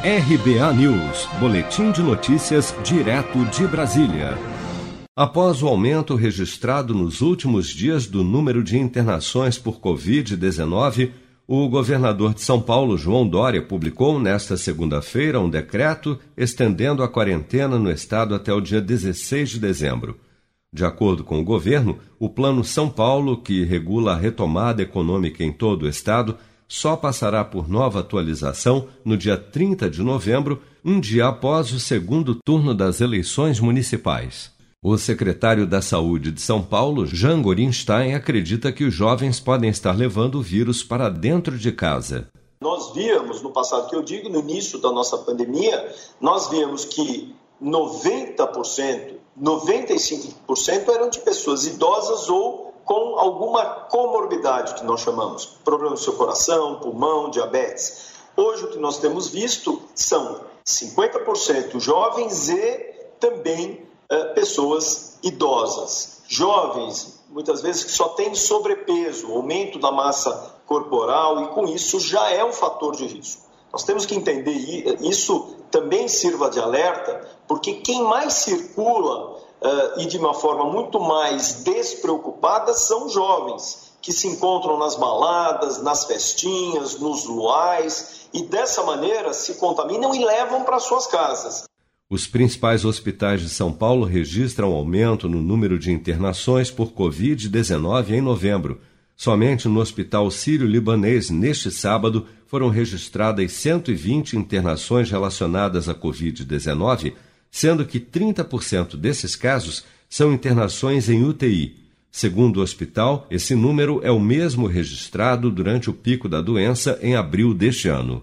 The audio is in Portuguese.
RBA News, Boletim de Notícias, direto de Brasília. Após o aumento registrado nos últimos dias do número de internações por Covid-19, o governador de São Paulo, João Dória, publicou nesta segunda-feira um decreto estendendo a quarentena no estado até o dia 16 de dezembro. De acordo com o governo, o Plano São Paulo, que regula a retomada econômica em todo o estado, só passará por nova atualização no dia 30 de novembro, um dia após o segundo turno das eleições municipais. O secretário da Saúde de São Paulo, Jean Gorinstein, acredita que os jovens podem estar levando o vírus para dentro de casa. Nós víamos no passado, que eu digo no início da nossa pandemia, nós víamos que 90%, 95% eram de pessoas idosas ou com alguma comorbidade que nós chamamos, problema do seu coração, pulmão, diabetes. Hoje o que nós temos visto são 50% jovens e também uh, pessoas idosas. Jovens, muitas vezes que só têm sobrepeso, aumento da massa corporal e com isso já é um fator de risco. Nós temos que entender isso também sirva de alerta, porque quem mais circula uh, e de uma forma muito mais despreocupada são jovens que se encontram nas baladas, nas festinhas, nos luais e dessa maneira se contaminam e levam para suas casas. Os principais hospitais de São Paulo registram aumento no número de internações por Covid-19 em novembro. Somente no Hospital Sírio-Libanês, neste sábado, foram registradas 120 internações relacionadas à Covid-19 sendo que 30% desses casos são internações em UTI. Segundo o hospital, esse número é o mesmo registrado durante o pico da doença em abril deste ano.